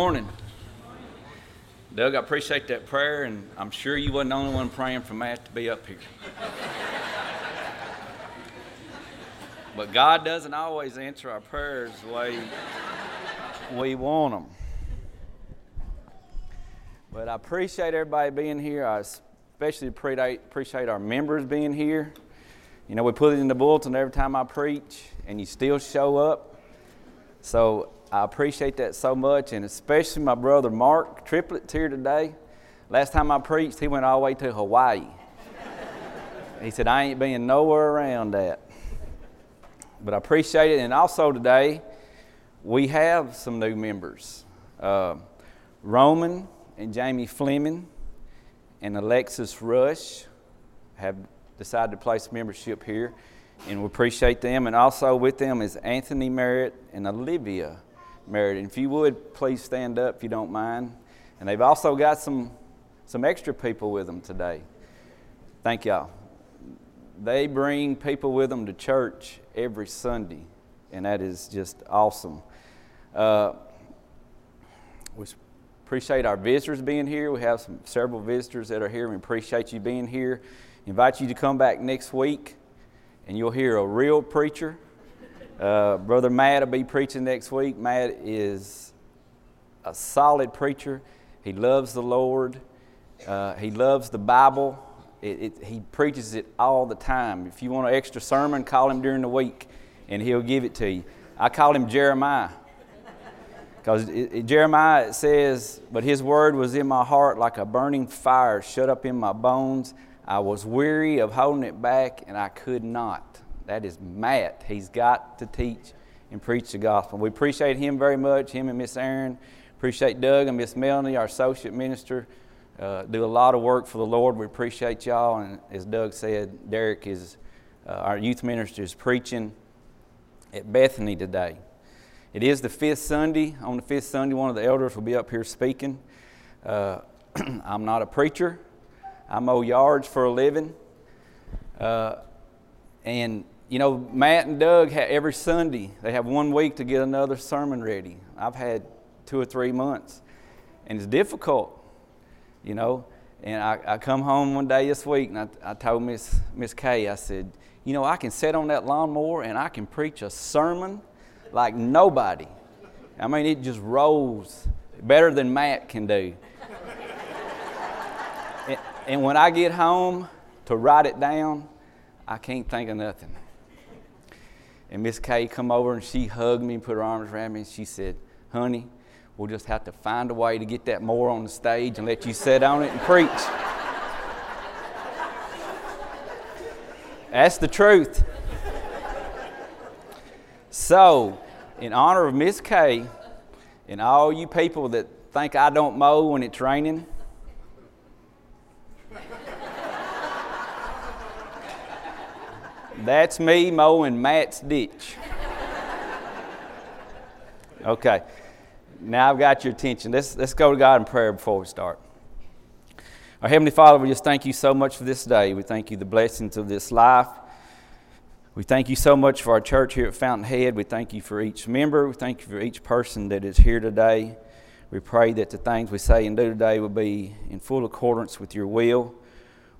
Morning. Doug, I appreciate that prayer, and I'm sure you wasn't the only one praying for Matt to be up here. but God doesn't always answer our prayers the way we want them. But I appreciate everybody being here. I especially appreciate our members being here. You know, we put it in the bulletin every time I preach, and you still show up. So I appreciate that so much, and especially my brother Mark Triplett's here today. Last time I preached, he went all the way to Hawaii. he said, I ain't been nowhere around that. But I appreciate it, and also today, we have some new members. Uh, Roman and Jamie Fleming and Alexis Rush have decided to place membership here, and we appreciate them. And also with them is Anthony Merritt and Olivia Merritt. And if you would, please stand up if you don't mind. And they've also got some, some extra people with them today. Thank y'all. They bring people with them to church every Sunday, and that is just awesome. Uh, we appreciate our visitors being here. We have some several visitors that are here. We appreciate you being here. Invite you to come back next week, and you'll hear a real preacher uh, Brother Matt will be preaching next week. Matt is a solid preacher. He loves the Lord. Uh, he loves the Bible. It, it, he preaches it all the time. If you want an extra sermon, call him during the week, and he'll give it to you. I call him Jeremiah. Because Jeremiah it says, But his word was in my heart like a burning fire shut up in my bones. I was weary of holding it back, and I could not. That is Matt. He's got to teach and preach the gospel. We appreciate him very much, him and Miss Aaron. Appreciate Doug and Miss Melanie, our associate minister. Uh, do a lot of work for the Lord. We appreciate y'all. And as Doug said, Derek is uh, our youth minister is preaching at Bethany today. It is the fifth Sunday. On the fifth Sunday, one of the elders will be up here speaking. Uh, I'm not a preacher. I mow yards for a living. Uh, and you know, Matt and Doug, every Sunday, they have one week to get another sermon ready. I've had two or three months, and it's difficult, you know. And I, I come home one day this week, and I, I told Miss Miss Kay, I said, you know, I can sit on that lawnmower and I can preach a sermon like nobody. I mean, it just rolls better than Matt can do. and, and when I get home to write it down, I can't think of nothing. And Miss Kay come over and she hugged me and put her arms around me and she said, honey, we'll just have to find a way to get that more on the stage and let you sit on it and preach. That's the truth. So, in honor of Miss Kay and all you people that think I don't mow when it's raining, That's me mowing Matt's ditch. Okay. Now I've got your attention. Let's, let's go to God in prayer before we start. Our Heavenly Father, we just thank you so much for this day. We thank you the blessings of this life. We thank you so much for our church here at Fountainhead. We thank you for each member. We thank you for each person that is here today. We pray that the things we say and do today will be in full accordance with your will.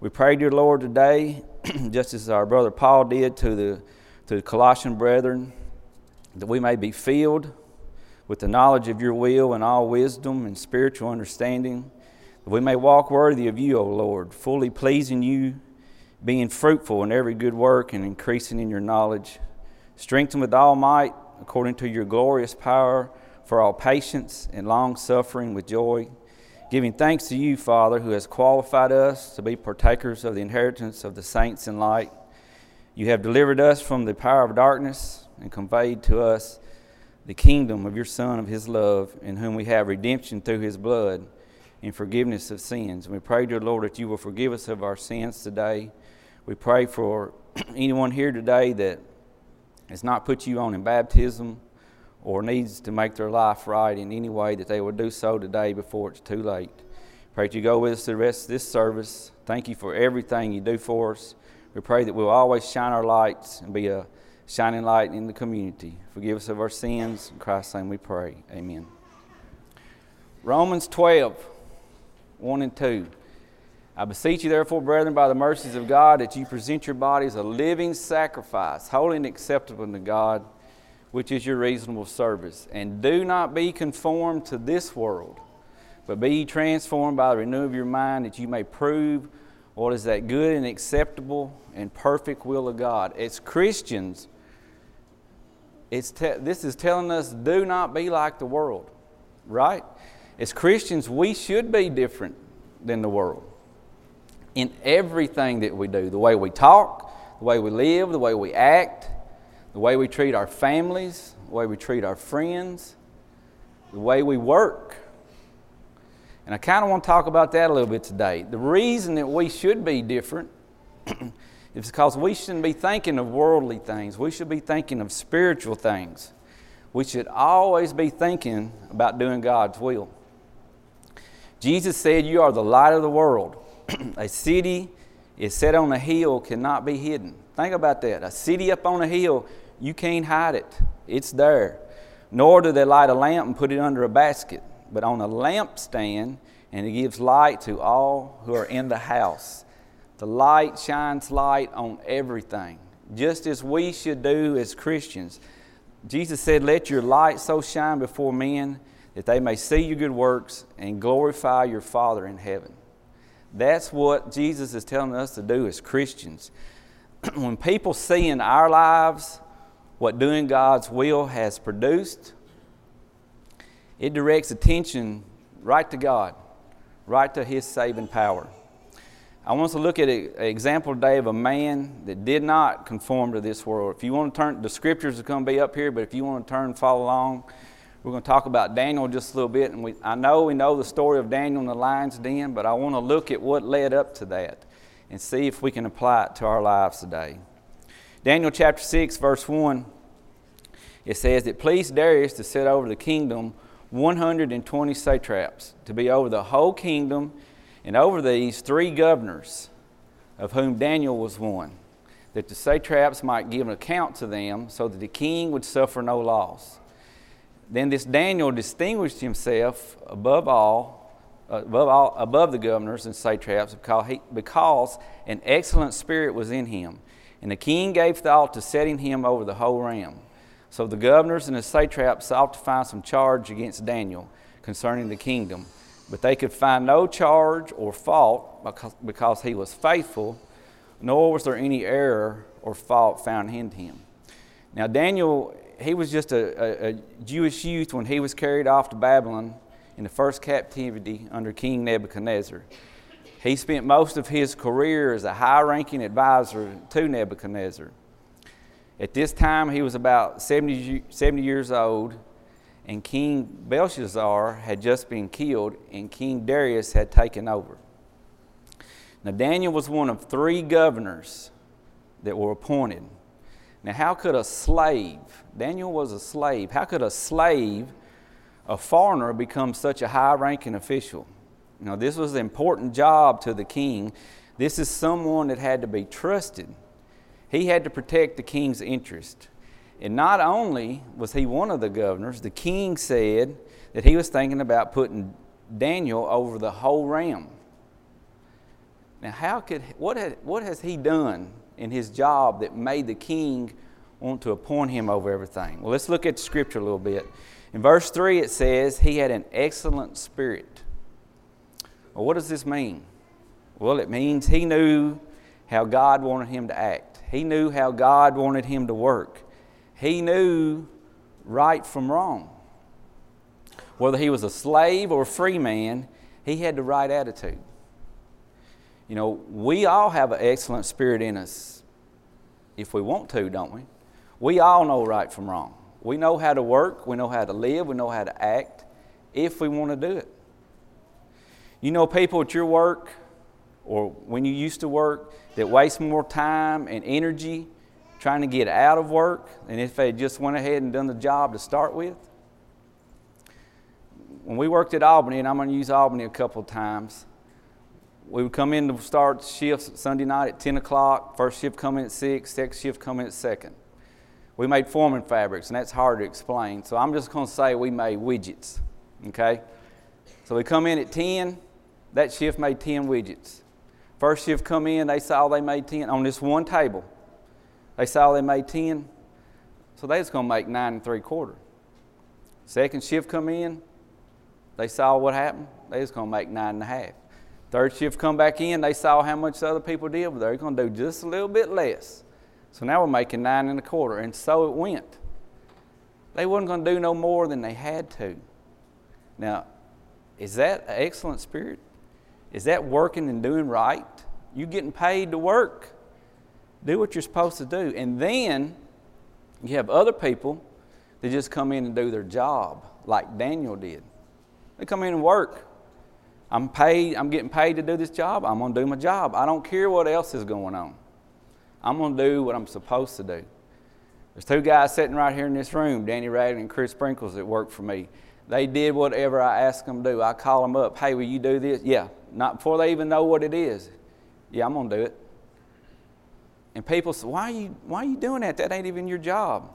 We pray, dear Lord, today, just as our brother Paul did to the, to the Colossian brethren, that we may be filled with the knowledge of your will and all wisdom and spiritual understanding, that we may walk worthy of you, O Lord, fully pleasing you, being fruitful in every good work and increasing in your knowledge, strengthened with all might according to your glorious power for all patience and long suffering with joy giving thanks to you, Father, who has qualified us to be partakers of the inheritance of the saints in light. You have delivered us from the power of darkness and conveyed to us the kingdom of your Son of his love, in whom we have redemption through his blood and forgiveness of sins. And we pray, dear Lord, that you will forgive us of our sins today. We pray for anyone here today that has not put you on in baptism or needs to make their life right in any way, that they will do so today before it's too late. Pray that you go with us the rest of this service. Thank you for everything you do for us. We pray that we'll always shine our lights and be a shining light in the community. Forgive us of our sins. In Christ's name we pray. Amen. Romans 12, 1 and 2. I beseech you, therefore, brethren, by the mercies of God, that you present your bodies a living sacrifice, holy and acceptable to God, which is your reasonable service. And do not be conformed to this world, but be transformed by the renewal of your mind, that you may prove what is that good and acceptable and perfect will of God. As Christians, it's te- this is telling us do not be like the world, right? As Christians, we should be different than the world in everything that we do the way we talk, the way we live, the way we act, the way we treat our families, the way we treat our friends, the way we work. And I kind of want to talk about that a little bit today. The reason that we should be different is because we shouldn't be thinking of worldly things, we should be thinking of spiritual things. We should always be thinking about doing God's will. Jesus said, You are the light of the world. a city is set on a hill cannot be hidden. Think about that. A city up on a hill, you can't hide it. It's there. Nor do they light a lamp and put it under a basket, but on a lampstand, and it gives light to all who are in the house. The light shines light on everything, just as we should do as Christians. Jesus said, Let your light so shine before men that they may see your good works and glorify your Father in heaven. That's what Jesus is telling us to do as Christians. when people see in our lives what doing God's will has produced, it directs attention right to God, right to His saving power. I want us to look at an example today of a man that did not conform to this world. If you want to turn, the scriptures are going to be up here, but if you want to turn and follow along, we're going to talk about Daniel just a little bit. And we, I know we know the story of Daniel in the lion's den, but I want to look at what led up to that and see if we can apply it to our lives today. Daniel chapter 6, verse 1, it says, It pleased Darius to set over the kingdom 120 satraps, to be over the whole kingdom, and over these three governors, of whom Daniel was one, that the satraps might give an account to them, so that the king would suffer no loss. Then this Daniel distinguished himself above all, above, all, above the governors and satraps because, an excellent spirit was in him. And the king gave thought to setting him over the whole realm. So the governors and the satraps sought to find some charge against Daniel concerning the kingdom, but they could find no charge or fault because, because he was faithful, nor was there any error or fault found in him. Now, Daniel he was just a, a, a, Jewish youth when he was carried off to Babylon in the first captivity under King Nebuchadnezzar. He spent most of his career as a high ranking advisor to Nebuchadnezzar. At this time, he was about 70, 70 years old, and King Belshazzar had just been killed, and King Darius had taken over. Now, Daniel was one of three governors that were appointed now, how could a slave, Daniel was a slave, how could a slave, a foreigner, become such a high ranking official? Know, this was an important job to the king. This is someone that had to be trusted. He had to protect the king's interest. And not only was he one of the governors, the king said that he was thinking about putting Daniel over the whole realm. Now, how could, what, had, what has he done in his job that made the king want to appoint him over everything. Well, let's look at scripture a little bit. In verse 3, it says, He had an excellent spirit. Well, what does this mean? Well, it means he knew how God wanted him to act, he knew how God wanted him to work, he knew right from wrong. Whether he was a slave or a free man, he had the right attitude. You know, we all have an excellent spirit in us if we want to, don't we? We all know right from wrong. We know how to work, we know how to live, we know how to act if we want to do it. You know people at your work or when you used to work that waste more time and energy trying to get out of work than if they just went ahead and done the job to start with? When we worked at Albany, and I'm going to use Albany a couple of times, we would come in to start shifts Sunday night at 10 o'clock. First shift coming at 6, second shift coming at 2nd. We made forming fabrics, and that's hard to explain. So I'm just going to say we made widgets, okay? So we come in at 10, that shift made 10 widgets. First shift come in, they saw they made 10 on this one table. They saw they made 10, so they was going to make nine and three quarter. Second shift come in, they saw what happened, they was going to make nine and a half. Third shift come back in, they saw how much the other people did, but they're going to do just a little bit less. So now we're making nine and a quarter, and so it went. They wasn't going to do no more than they had to. Now, is that an excellent spirit? Is that working and doing right? You getting paid to work. Do what you're supposed to do. And then you have other people that just come in and do their job, like Daniel did. They come in and work. I'm paid, I'm getting paid to do this job. I'm to do my job. I don't care what else is going on. I'm going to do what I'm supposed to do. There's two guys sitting right here in this room, Danny Radley and Chris Sprinkles, that work for me. They did whatever I asked them to do. I call them up, hey, will you do this? Yeah, not before they even know what it is. Yeah, I'm going to do it. And people say, why are, you, why are you doing that? That ain't even your job.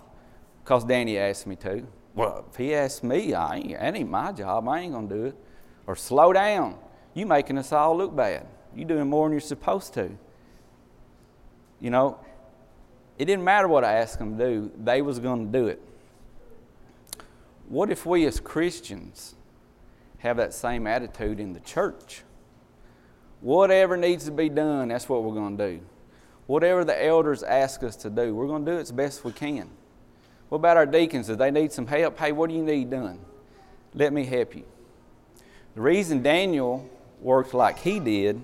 Because Danny asked me to. Well, if he asked me, I ain't, that ain't my job. I ain't going to do it. Or slow down. You making us all look bad. You doing more than you're supposed to. You know, it didn't matter what I asked them to do, they was going to do it. What if we as Christians have that same attitude in the church? Whatever needs to be done, that's what we're going to do. Whatever the elders ask us to do, we're going to do it as best we can. What about our deacons? Do they need some help? Hey, what do you need done? Let me help you. The reason Daniel worked like he did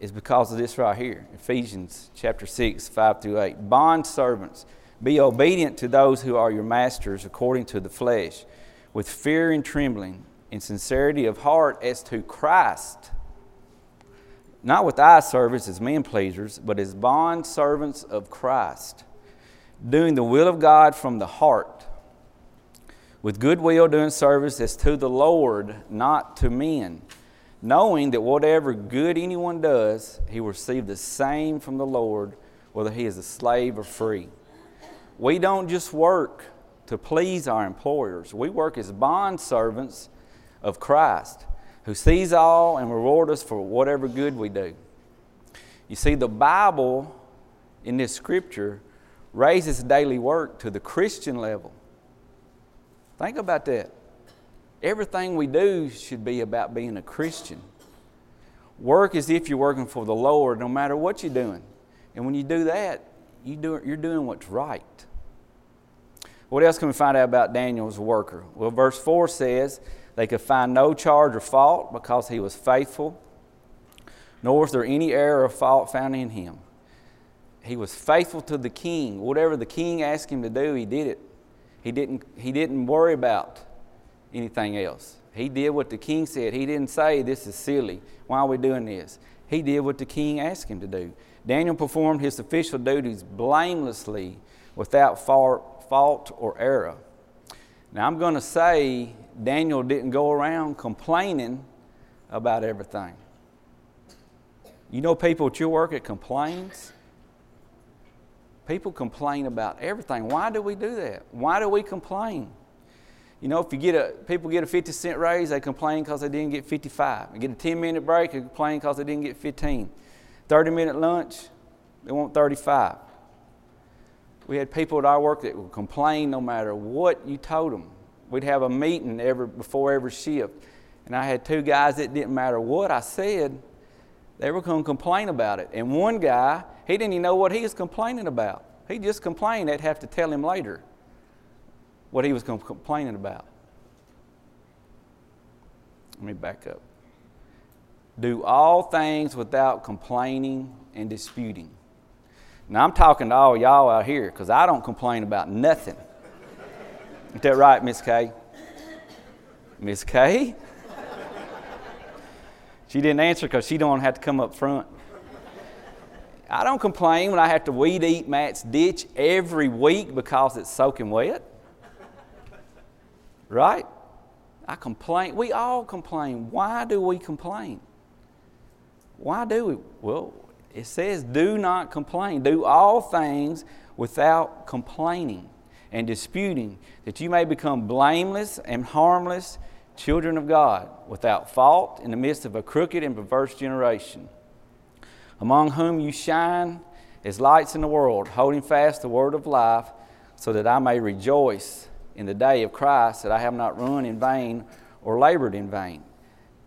is because of this right here Ephesians chapter 6, 5 through 8. Bond servants, be obedient to those who are your masters according to the flesh, with fear and trembling, in sincerity of heart as to Christ. Not with eye service as men pleasers, but as bond servants of Christ, doing the will of God from the heart, with good will doing service as to the Lord, not to men knowing that whatever good anyone does, he will receive the same from the Lord, whether he is a slave or free. We don't just work to please our employers, we work as bond servants of Christ, who sees all and reward us for whatever good we do. You see, the Bible in this scripture raises daily work to the Christian level. Think about that. Everything we do should be about being a Christian. Work as if you're working for the Lord no matter what you're doing. And when you do that, you do, you're doing what's right. What else can we find out about Daniel's worker? Well, verse 4 says they could find no charge or fault because he was faithful, nor was there any error or fault found in him. He was faithful to the king. Whatever the king asked him to do, he did it. He didn't, he didn't worry about anything else. He did what the king said. He didn't say, This is silly. Why are we doing this? He did what the king asked him to do. Daniel performed his official duties blamelessly without fault or error. Now, I'm going to say Daniel didn't go around complaining about everything. You know, people at your work that complains? People complain about everything. Why do we do that? Why do we complain? You know, if you get a people get a 50 cent raise, they complain because they didn't get 55. They get a 10 minute break, they complain because they didn't get 15. 30 minute lunch, they want 35. We had people at our work that would complain no matter what you told them. We'd have a meeting every before every shift, and I had two guys that didn't matter what I said, they were going to complain about it. And one guy, he didn't even know what he was complaining about. He just complained. They'd have to tell him later what he was complaining about. Let me back up. Do all things without complaining and disputing. Now, I'm talking to all y'all out here because I don't complain about nothing. Is that right, Miss Kay? Miss Kay? She didn't answer because she don't have to come up front. I don't complain when I have to weed eat Matt's ditch every week because it's soaking wet. Right? I complain. We all complain. Why do we complain? Why do we? Well, it says, do not complain. Do all things without complaining. and disputing, that you may become blameless and harmless children of God, without fault in the midst of a crooked and perverse generation, among whom you shine as lights in the world, holding fast the word of life, so that I may rejoice in the day of Christ, that I have not run in vain or labored in vain.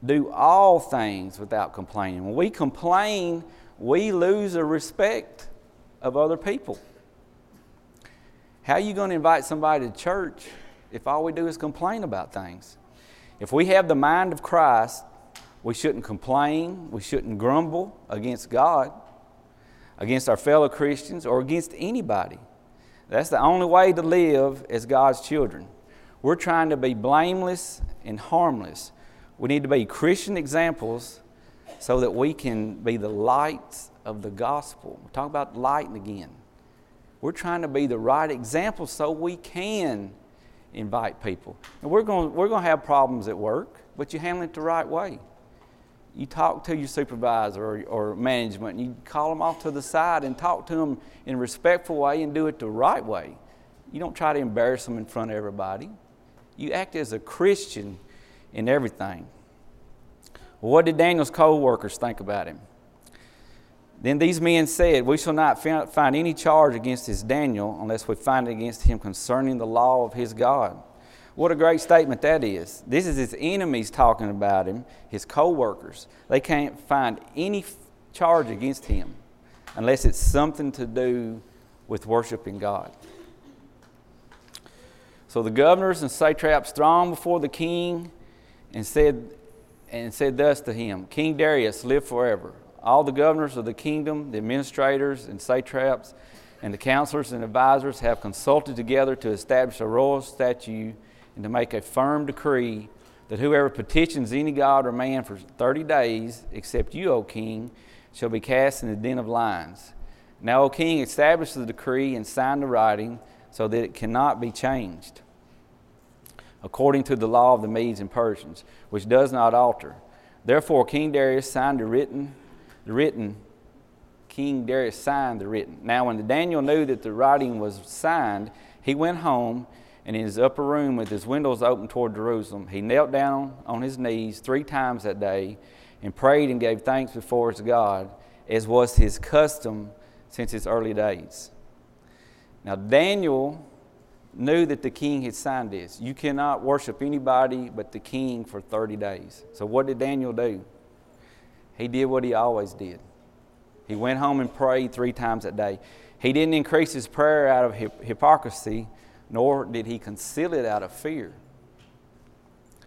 Do all things without complaining. When we complain, we lose the respect of other people. How are you going to invite somebody to church if all we do is complain about things? If we have the mind of Christ, we shouldn't complain, we shouldn't grumble against God, against our fellow Christians, or against anybody. That's the only way to live as God's children. We're trying to be blameless and harmless. We need to be Christian examples so that we can be the lights of the gospel. we talk about lighting again. We're trying to be the right example so we can invite people. And we're going, we're going to have problems at work, but you handle it the right way. You talk to your supervisor or, or management, you call them off to the side and talk to them in a respectful way and do it the right way. You don't try to embarrass them in front of everybody. You act as a Christian in everything. Well, what did Daniel's co workers think about him? Then these men said, We shall not find any charge against this Daniel unless we find it against him concerning the law of his God. What a great statement that is. This is his enemies talking about him, his co workers. They can't find any charge against him unless it's something to do with worshiping God. So the governors and satraps thronged before the king and said, and said thus to him King Darius, live forever. All the governors of the kingdom, the administrators and satraps, and the counselors and advisors have consulted together to establish a royal statute and to make a firm decree that whoever petitions any god or man for 30 days, except you, O king, shall be cast in the den of lions. Now, O king, establish the decree and sign the writing so that it cannot be changed according to the law of the Medes and Persians, which does not alter. Therefore, King Darius signed the written, the written. King Darius signed the written. Now, when Daniel knew that the writing was signed, he went home and in his upper room with his windows open toward Jerusalem, he knelt down on his knees three times that day and prayed and gave thanks before his God, as was his custom since his early days. Now, Daniel knew that the king had signed this. You cannot worship anybody but the king for 30 days. So, what did Daniel do? He did what he always did. He went home and prayed three times a day. He didn't increase his prayer out of hypocrisy, nor did he conceal it out of fear.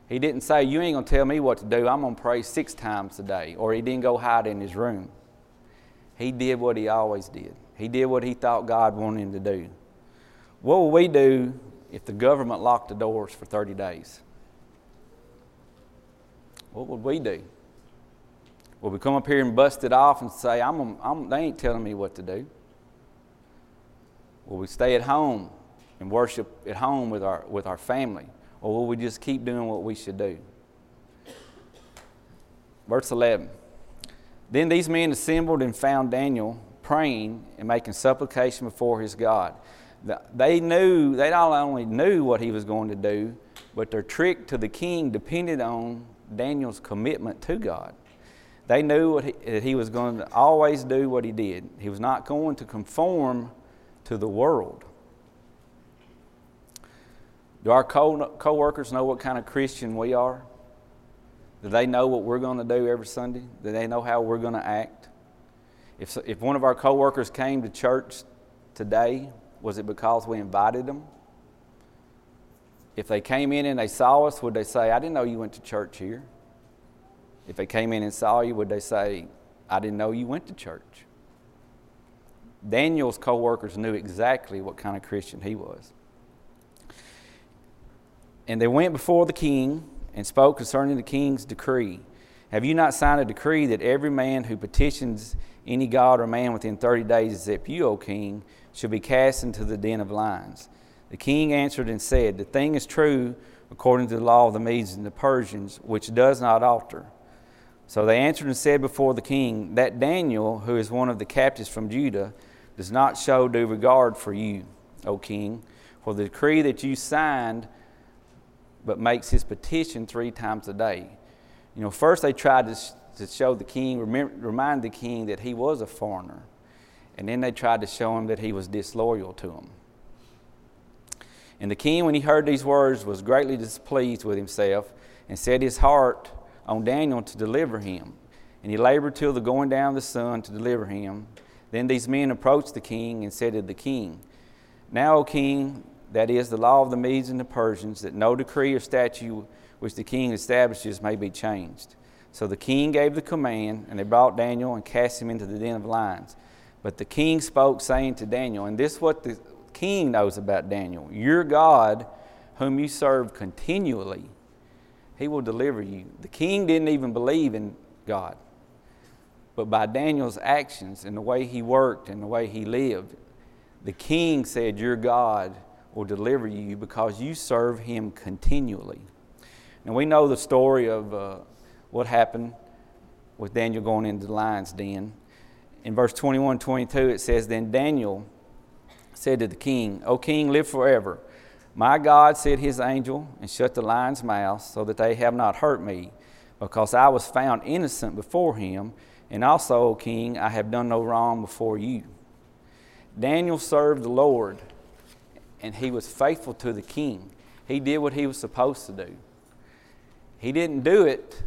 He didn't say, You ain't going to tell me what to do. I'm going to pray six times a day. Or he didn't go hide in his room. He did what he always did. He did what he thought God wanted him to do. What will we do if the government locked the doors for 30 days? What would we do? Will we come up here and bust it off and say, I'm, I'm, they ain't telling me what to do? Will we stay at home and worship at home with our, with our family? Or will we just keep doing what we should do? Verse 11 Then these men assembled and found Daniel praying and making supplication before his God they knew, they not only knew what he was going to do, but their trick to the king depended on Daniel's commitment to God. They knew what he, that he was going to always do what he did. He was not going to conform to the world. Do our co workers know what kind of Christian we are? Do they know what we're going to do every Sunday? Do they know how we're going to act? If, if one of our co workers came to church today was it because we invited them? If they came in and they saw us, would they say, I didn't know you went to church here? If they came in and saw you, would they say, I didn't know you went to church? Daniel's co workers knew exactly what kind of Christian he was. And they went before the king and spoke concerning the king's decree. Have you not signed a decree that every man who petitions any god or man within 30 days except you, O king, shall be cast into the den of lions. The king answered and said, The thing is true according to the law of the Medes and the Persians, which does not alter. So they answered and said before the king, That Daniel, who is one of the captives from Judah, does not show due regard for you, O king. for the decree that you signed, but makes his petition three times a day. You know, first they tried to, to show the king, remind the king that he was a foreigner. And then they tried to show him that he was disloyal to him. And the king, when he heard these words, was greatly displeased with himself and set his heart on Daniel to deliver him. And he labored till the going down of the sun to deliver him. Then these men approached the king and said to the king, Now, O king, that is the law of the Medes and the Persians, that no decree or statute which the king establishes may be changed. So the king gave the command, and they brought Daniel and cast him into the den of lions. But the king spoke, saying to Daniel, and this is what the king knows about Daniel Your God, whom you serve continually, he will deliver you. The king didn't even believe in God. But by Daniel's actions and the way he worked and the way he lived, the king said, Your God will deliver you because you serve him continually. And we know the story of uh, what happened with Daniel going into the lion's den. In verse 21 22, it says, Then Daniel said to the king, O king, live forever. My God said his angel and shut the lion's mouth so that they have not hurt me, because I was found innocent before him and also, O king, I have done no wrong before you. Daniel served the Lord, and he was faithful to the king. He did what he was supposed to do. He didn't do it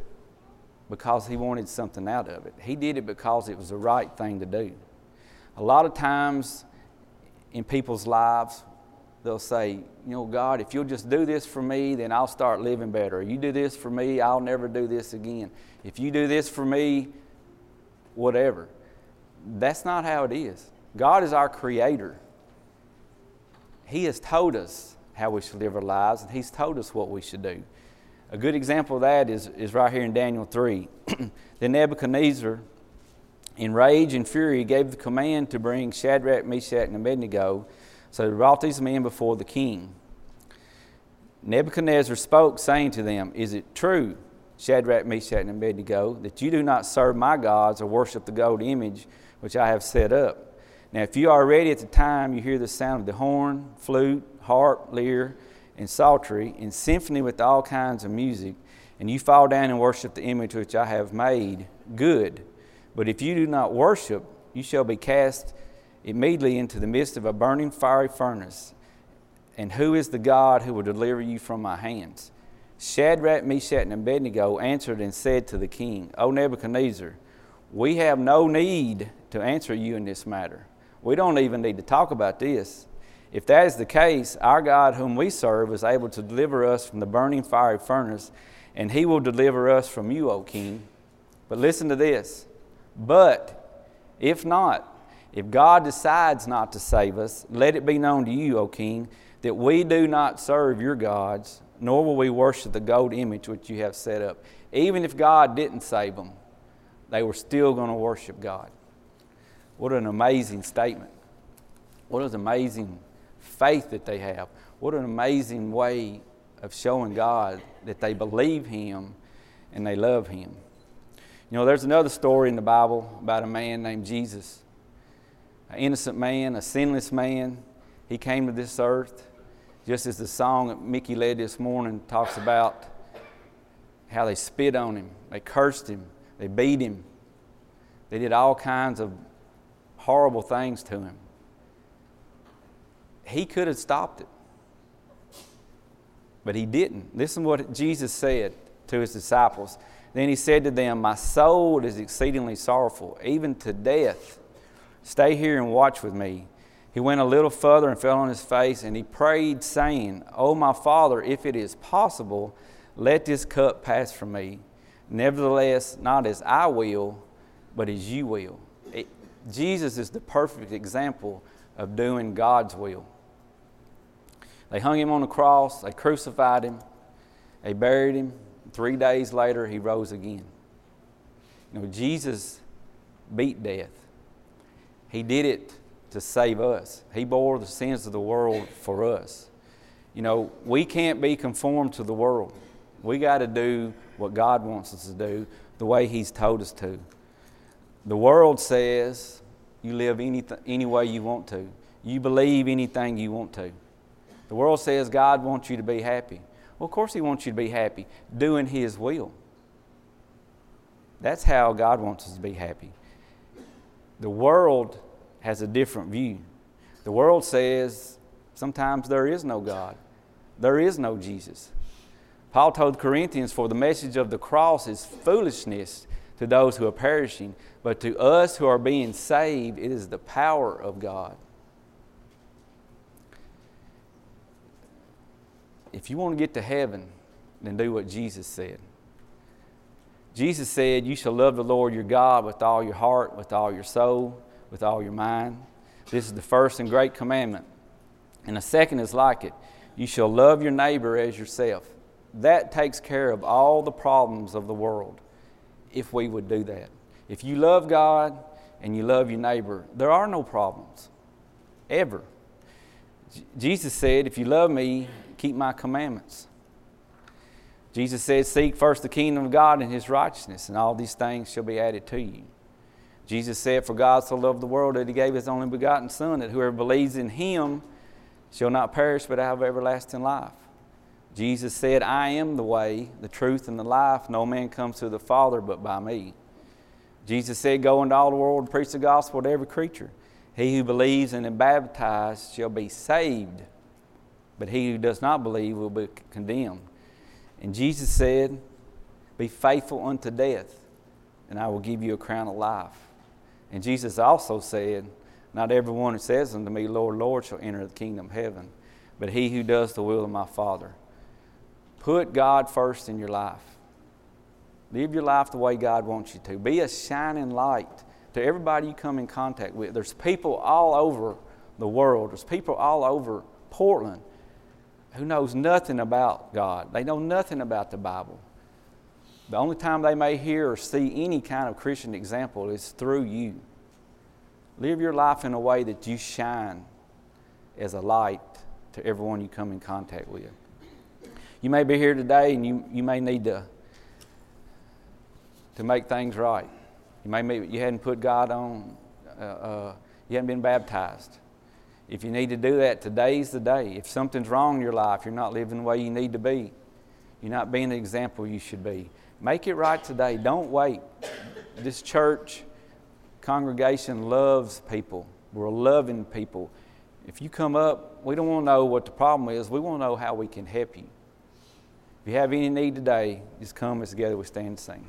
because he wanted something out of it, he did it because it was the right thing to do. A lot of times in people's lives, they'll say, You know, God, if you'll just do this for me, then I'll start living better. You do this for me, I'll never do this again. If you do this for me, whatever. That's not how it is. God is our creator. He has told us how we should live our lives, and He's told us what we should do. A good example of that is, is right here in Daniel 3. then Nebuchadnezzar, in rage and fury, gave the command to bring Shadrach, Meshach, and Abednego. So they brought these men before the king. Nebuchadnezzar spoke, saying to them, Is it true Shadrach, Meshach, and Abednego, that you do not serve my gods or worship the gold image which I have set up. Now, if you are ready at the time you hear the sound of the horn, flute, harp, lyre, and psaltery, in symphony with all kinds of music, and you fall down and worship the image which I have made, good. But if you do not worship, you shall be cast immediately into the midst of a burning fiery furnace. And who is the God who will deliver you from my hands? Shadrach, Meshach, and Abednego answered and said to the king, O Nebuchadnezzar, we have no need to answer you in this matter. We don't even need to talk about this. If that is the case, our God, whom we serve, is able to deliver us from the burning fiery furnace, and he will deliver us from you, O king. But listen to this. But if not, if God decides not to save us, let it be known to you, O king, that we do not serve your gods nor will we worship the gold image which you have set up. Even if God didn't save them, they were still going to worship God. What an amazing statement. What an amazing faith that they have. What an amazing way of showing God that they believe Him and they love Him. You know, there's another story in the Bible about a man named Jesus, an innocent man, a sinless man. He came to this earth just as the song that Mickey led this morning talks about how they spit on him, they cursed him, they beat him, they did all kinds of horrible things to him. He could have stopped it, but he didn't. Listen what Jesus said to his disciples. Then he said to them, My soul is exceedingly sorrowful, even to death. Stay here and watch with me. He went a little further and fell on his face, and he prayed, saying, O my Father, if it is possible, let this cup pass from me. Nevertheless, not as I will, but as you will. Jesus is the perfect example of doing God's will. They hung him on the cross, they crucified him, they buried him. Three days later, he rose again. You know, Jesus beat death. He did it to save us. He bore the sins of the world for us. You know, we can't be conformed to the world. We got to do what God wants us to do the way He's told us to. The world says you live any, any way you want to, you believe anything you want to. The world says God wants you to be happy. Well, of course, He wants you to be happy, doing His will. That's how God wants us to be happy. The world has a different view. The world says sometimes there is no God, there is no Jesus. Paul told Corinthians, For the message of the cross is foolishness to those who are perishing, but to us who are being saved, it is the power of God. if you want to get to heaven, then do what Jesus said. Jesus said, You shall love the Lord your God with all your heart, with all your soul, with all your mind. This is the first and great commandment. And the second is like it you shall love your neighbor as yourself. That takes care of all the problems of the world if we would do that. If you love God and you love your neighbor, there are no problems, ever. Jesus said, If you love me, keep my commandments. Jesus said, Seek first the kingdom of God and his righteousness, and all these things shall be added to you. Jesus said, For God so loved the world that he gave his only begotten Son, that whoever believes in him shall not perish but have everlasting life. Jesus said, I am the way, the truth, and the life. No man comes to the Father but by me. Jesus said, Go into all the world and preach the gospel to every creature. He who believes and is baptized shall be saved but he who does not believe will be condemned. And Jesus said, Be faithful unto death, and I will give you a crown of life. And Jesus also said, Not everyone who says unto me, Lord, Lord, shall enter the kingdom of heaven, but he who does the will of my Father. Put God first in your life. Live your life the way God wants you to. Be a shining light to everybody you come in contact with. There's people all over the world, there's people all over Portland who knows nothing about God. They know nothing about the Bible. The only time they may hear or see any kind of Christian example is through you. Live your life in a way that you shine as a light to everyone you come in contact with. You may be here today and you, you may need to, to make things right. You may be, you hadn't put God on, uh, uh, you hadn't been baptized. If you need to do that, today's the day. If something's wrong in your life, you're not living the way you need to be, you're not being the example you should be. Make it right today. Don't wait. This church congregation loves people. We're loving people. If you come up, we don't want to know what the problem is. We want to know how we can help you. If you have any need today, just come as together we stand and sing.